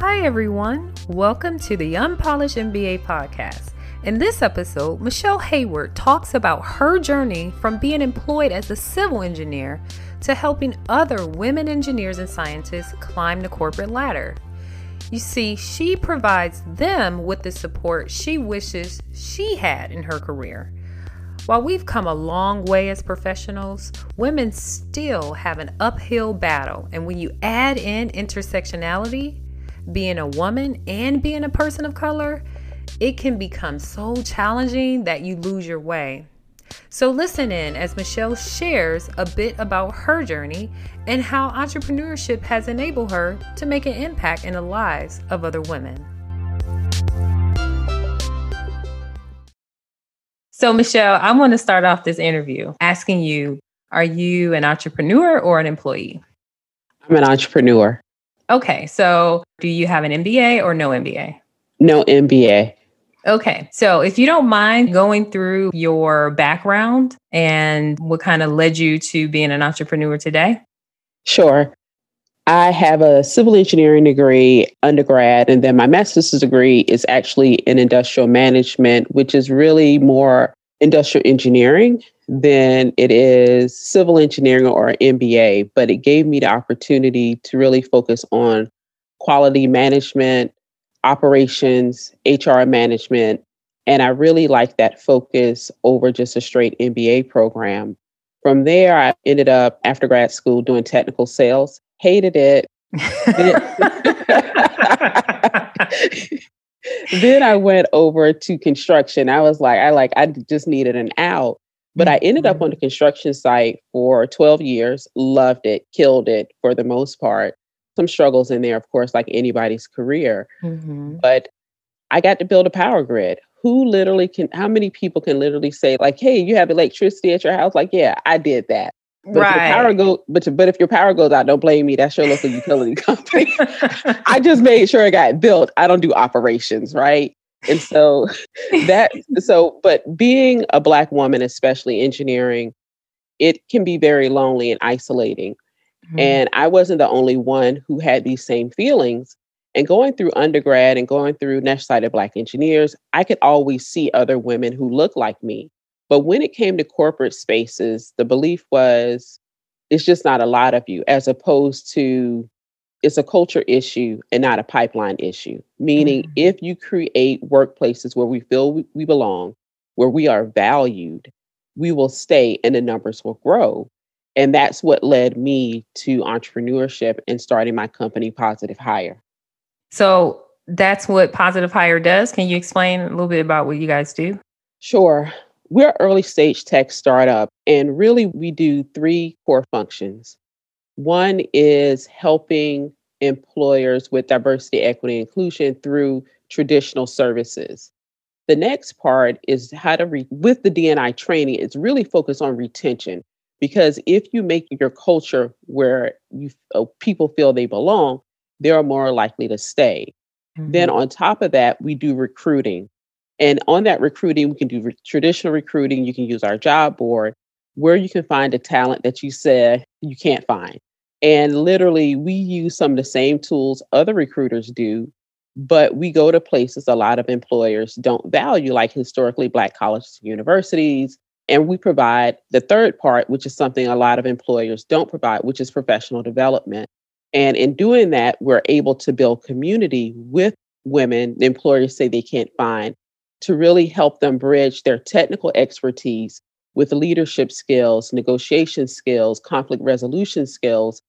Hi, everyone. Welcome to the Unpolished MBA podcast. In this episode, Michelle Hayward talks about her journey from being employed as a civil engineer to helping other women engineers and scientists climb the corporate ladder. You see, she provides them with the support she wishes she had in her career. While we've come a long way as professionals, women still have an uphill battle. And when you add in intersectionality, being a woman and being a person of color, it can become so challenging that you lose your way. So, listen in as Michelle shares a bit about her journey and how entrepreneurship has enabled her to make an impact in the lives of other women. So, Michelle, I want to start off this interview asking you Are you an entrepreneur or an employee? I'm an entrepreneur. Okay. So, do you have an MBA or no MBA? No MBA. Okay. So, if you don't mind going through your background and what kind of led you to being an entrepreneur today? Sure. I have a civil engineering degree undergrad, and then my master's degree is actually in industrial management, which is really more industrial engineering than it is civil engineering or MBA. But it gave me the opportunity to really focus on quality management, operations, HR management. And I really like that focus over just a straight MBA program. From there, I ended up after grad school doing technical sales. Hated it. then I went over to construction. I was like, I like, I just needed an out. But I ended up on the construction site for 12 years, loved it, killed it for the most part. Some struggles in there, of course, like anybody's career. Mm-hmm. But I got to build a power grid. Who literally can, how many people can literally say, like, hey, you have electricity at your house? Like, yeah, I did that. But right. if your power go, but but if your power goes out, don't blame me. That's your local utility company. I just made sure it got built. I don't do operations, right? And so that so, but being a black woman, especially engineering, it can be very lonely and isolating. Mm-hmm. And I wasn't the only one who had these same feelings. And going through undergrad and going through Society of Black Engineers, I could always see other women who looked like me. But when it came to corporate spaces, the belief was it's just not a lot of you, as opposed to it's a culture issue and not a pipeline issue. Meaning, mm-hmm. if you create workplaces where we feel we, we belong, where we are valued, we will stay and the numbers will grow. And that's what led me to entrepreneurship and starting my company, Positive Hire. So that's what Positive Hire does. Can you explain a little bit about what you guys do? Sure. We're early stage tech startup, and really we do three core functions. One is helping employers with diversity, equity, inclusion through traditional services. The next part is how to, re- with the DNI training, it's really focused on retention. Because if you make your culture where you uh, people feel they belong, they're more likely to stay. Mm-hmm. Then on top of that, we do recruiting. And on that recruiting, we can do re- traditional recruiting. You can use our job board where you can find a talent that you said you can't find. And literally, we use some of the same tools other recruiters do, but we go to places a lot of employers don't value, like historically Black colleges and universities. And we provide the third part, which is something a lot of employers don't provide, which is professional development. And in doing that, we're able to build community with women employers say they can't find to really help them bridge their technical expertise with leadership skills, negotiation skills, conflict resolution skills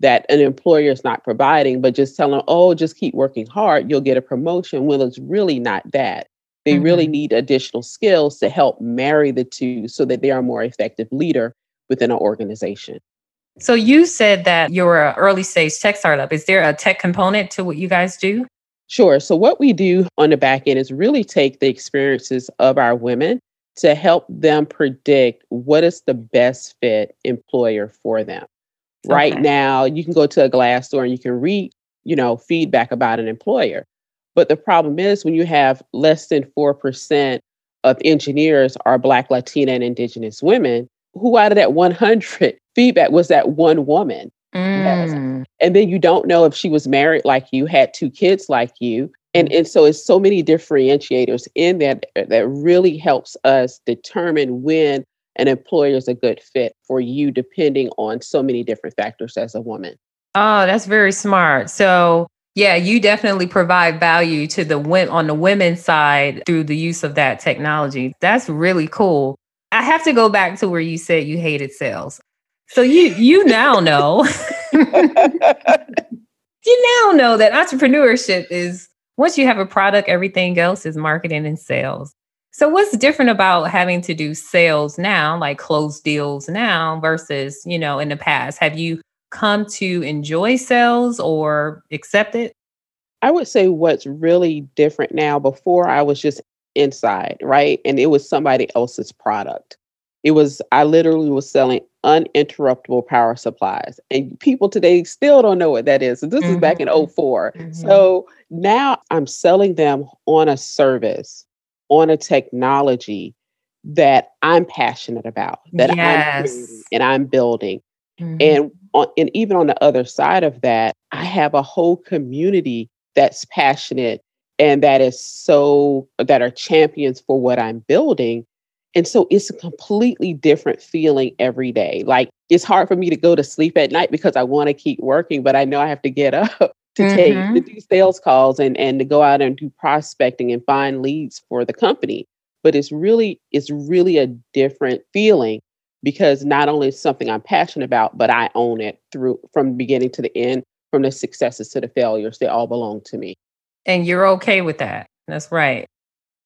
that an employer is not providing, but just tell them, oh, just keep working hard, you'll get a promotion. Well, it's really not that. They mm-hmm. really need additional skills to help marry the two so that they are a more effective leader within an organization. So you said that you're an early stage tech startup. Is there a tech component to what you guys do? Sure. So, what we do on the back end is really take the experiences of our women to help them predict what is the best fit employer for them. Okay. Right now, you can go to a Glassdoor and you can read, you know, feedback about an employer. But the problem is when you have less than 4% of engineers are Black, Latina, and Indigenous women, who out of that 100 feedback was that one woman? Mm. And then you don't know if she was married like you, had two kids like you. And, and so it's so many differentiators in that that really helps us determine when an employer is a good fit for you, depending on so many different factors as a woman. Oh, that's very smart. So yeah, you definitely provide value to the women on the women's side through the use of that technology. That's really cool. I have to go back to where you said you hated sales. So you you now know you now know that entrepreneurship is once you have a product, everything else is marketing and sales. So what's different about having to do sales now, like close deals now versus, you know, in the past? Have you come to enjoy sales or accept it? I would say what's really different now. Before I was just inside, right? And it was somebody else's product. It was, I literally was selling uninterruptible power supplies. And people today still don't know what that is. So this mm-hmm. is back in mm-hmm. 4 mm-hmm. So now I'm selling them on a service, on a technology that I'm passionate about, that yes. I'm and I'm building. Mm-hmm. And on, and even on the other side of that, I have a whole community that's passionate and that is so that are champions for what I'm building. And so it's a completely different feeling every day. Like it's hard for me to go to sleep at night because I want to keep working, but I know I have to get up to mm-hmm. take to do sales calls and and to go out and do prospecting and find leads for the company. But it's really it's really a different feeling because not only is something I'm passionate about, but I own it through from beginning to the end, from the successes to the failures. They all belong to me. And you're okay with that. That's right.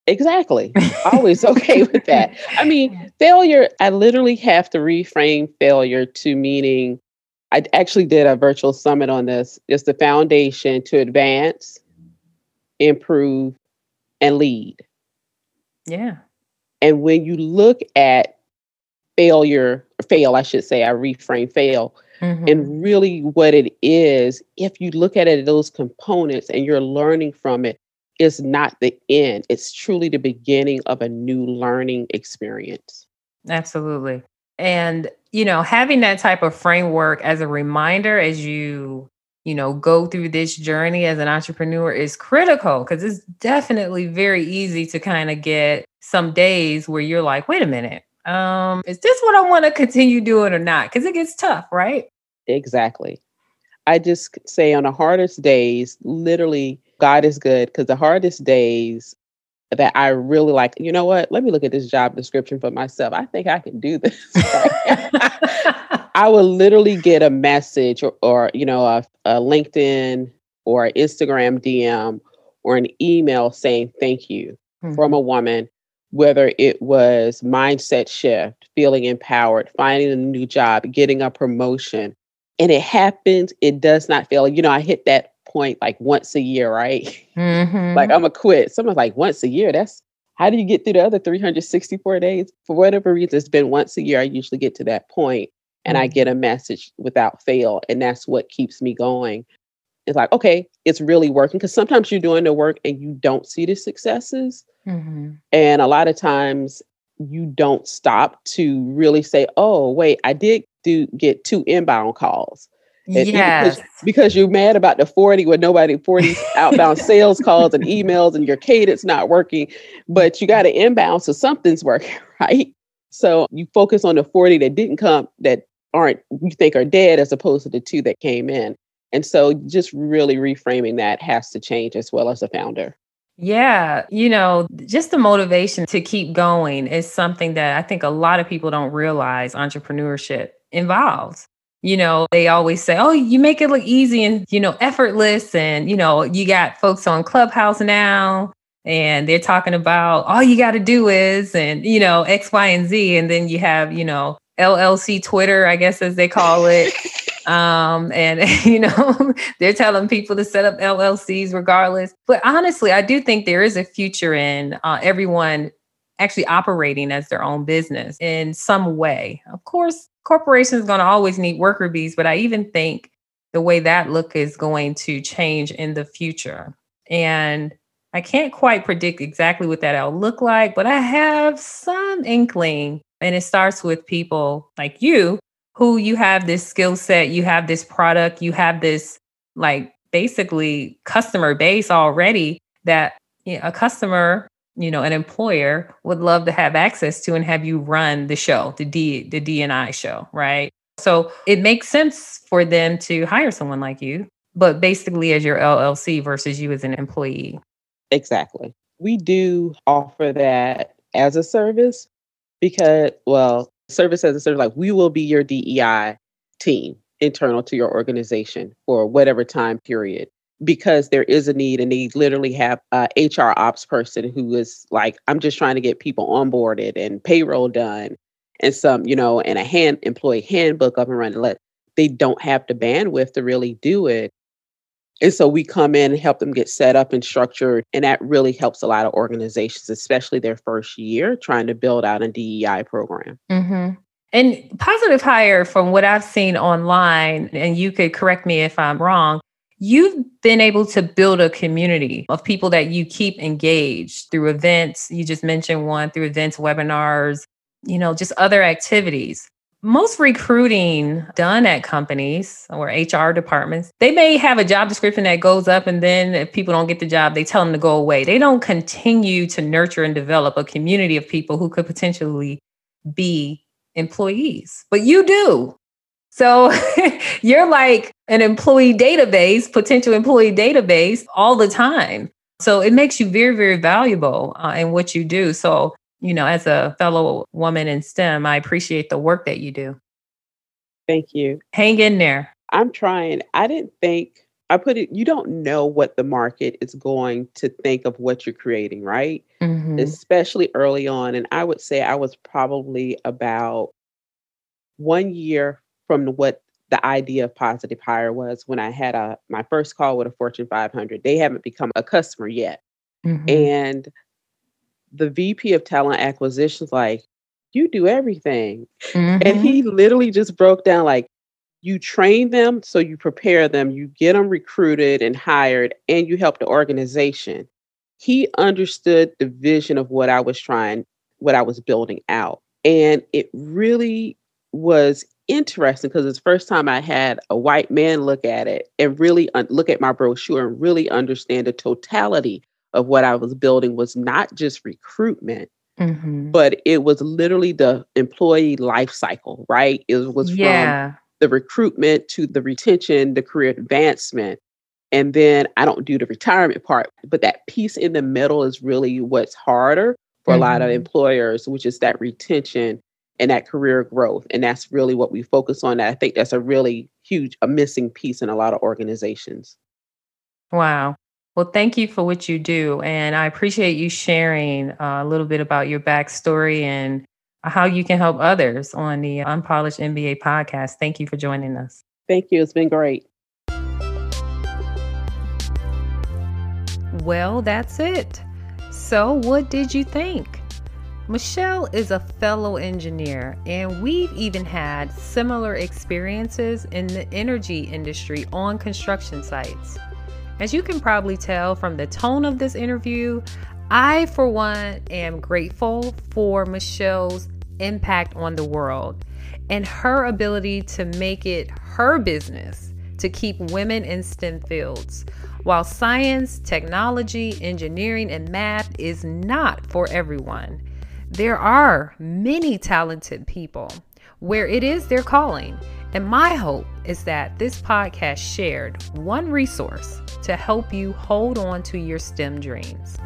Exactly. Always okay with that. I mean, failure, I literally have to reframe failure to meaning I actually did a virtual summit on this. It's the foundation to advance, improve, and lead. Yeah. And when you look at failure, fail, I should say, I reframe fail. Mm-hmm. And really, what it is, if you look at it, those components, and you're learning from it, is not the end. It's truly the beginning of a new learning experience. Absolutely. And, you know, having that type of framework as a reminder as you, you know, go through this journey as an entrepreneur is critical because it's definitely very easy to kind of get some days where you're like, wait a minute, um, is this what I want to continue doing or not? Because it gets tough, right? Exactly. I just say on the hardest days, literally, God is good because the hardest days that I really like, you know what? Let me look at this job description for myself. I think I can do this. I will literally get a message or, or you know, a, a LinkedIn or Instagram DM or an email saying thank you mm-hmm. from a woman whether it was mindset shift, feeling empowered, finding a new job, getting a promotion. And it happens, it does not fail. You know, I hit that point like once a year, right? Mm-hmm. like I'm a quit. Someone's like, once a year, that's how do you get through the other 364 days? For whatever reason, it's been once a year. I usually get to that point and mm-hmm. I get a message without fail. And that's what keeps me going. It's like, okay, it's really working. Because sometimes you're doing the work and you don't see the successes. Mm-hmm. And a lot of times you don't stop to really say, oh, wait, I did do get two inbound calls. Yes. Because, because, you're mad about the 40 with nobody 40 outbound sales calls and emails and your cadence not working, but you got to inbound, so something's working, right? So you focus on the 40 that didn't come that aren't you think are dead as opposed to the two that came in. And so just really reframing that has to change as well as a founder. Yeah, you know, just the motivation to keep going is something that I think a lot of people don't realize entrepreneurship involves. You know, they always say, oh, you make it look easy and, you know, effortless. And, you know, you got folks on Clubhouse now and they're talking about all you got to do is, and, you know, X, Y, and Z. And then you have, you know, LLC Twitter, I guess, as they call it. Um, and you know, they're telling people to set up LLCs regardless. But honestly, I do think there is a future in uh, everyone actually operating as their own business in some way. Of course, corporations going to always need worker bees, but I even think the way that look is going to change in the future. And I can't quite predict exactly what that'll look like, but I have some inkling. And it starts with people like you who you have this skill set, you have this product, you have this like basically customer base already that you know, a customer, you know, an employer would love to have access to and have you run the show, the D the DNI show, right? So it makes sense for them to hire someone like you, but basically as your LLC versus you as an employee. Exactly. We do offer that as a service because, well, service as a service, like we will be your DEI team internal to your organization for whatever time period because there is a need and they literally have a HR ops person who is like, I'm just trying to get people onboarded and payroll done and some, you know, and a hand employee handbook up and running. Let they don't have the bandwidth to really do it. And so we come in and help them get set up and structured. And that really helps a lot of organizations, especially their first year, trying to build out a DEI program. Mm-hmm. And Positive Hire, from what I've seen online, and you could correct me if I'm wrong, you've been able to build a community of people that you keep engaged through events. You just mentioned one through events, webinars, you know, just other activities. Most recruiting done at companies or HR departments, they may have a job description that goes up, and then if people don't get the job, they tell them to go away. They don't continue to nurture and develop a community of people who could potentially be employees, but you do. So you're like an employee database, potential employee database all the time. So it makes you very, very valuable uh, in what you do. So you know, as a fellow woman in STEM, I appreciate the work that you do. Thank you. Hang in there. I'm trying. I didn't think, I put it, you don't know what the market is going to think of what you're creating, right? Mm-hmm. Especially early on. And I would say I was probably about one year from what the idea of positive hire was when I had a my first call with a Fortune 500. They haven't become a customer yet. Mm-hmm. And the VP of talent acquisitions like, you do everything. Mm-hmm. And he literally just broke down like, you train them, so you prepare them, you get them recruited and hired, and you help the organization. He understood the vision of what I was trying, what I was building out. And it really was interesting because it's the first time I had a white man look at it and really un- look at my brochure and really understand the totality of what I was building was not just recruitment, mm-hmm. but it was literally the employee life cycle, right? It was yeah. from the recruitment to the retention, the career advancement. And then I don't do the retirement part, but that piece in the middle is really what's harder for mm-hmm. a lot of mm-hmm. employers, which is that retention and that career growth. And that's really what we focus on. I think that's a really huge, a missing piece in a lot of organizations. Wow. Well, thank you for what you do. And I appreciate you sharing uh, a little bit about your backstory and how you can help others on the Unpolished MBA podcast. Thank you for joining us. Thank you. It's been great. Well, that's it. So, what did you think? Michelle is a fellow engineer, and we've even had similar experiences in the energy industry on construction sites. As you can probably tell from the tone of this interview, I, for one, am grateful for Michelle's impact on the world and her ability to make it her business to keep women in STEM fields. While science, technology, engineering, and math is not for everyone, there are many talented people where it is their calling and my hope is that this podcast shared one resource to help you hold on to your STEM dreams.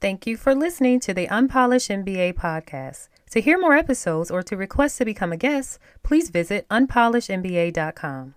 Thank you for listening to the Unpolished MBA podcast. To hear more episodes or to request to become a guest, please visit unpolishedmba.com.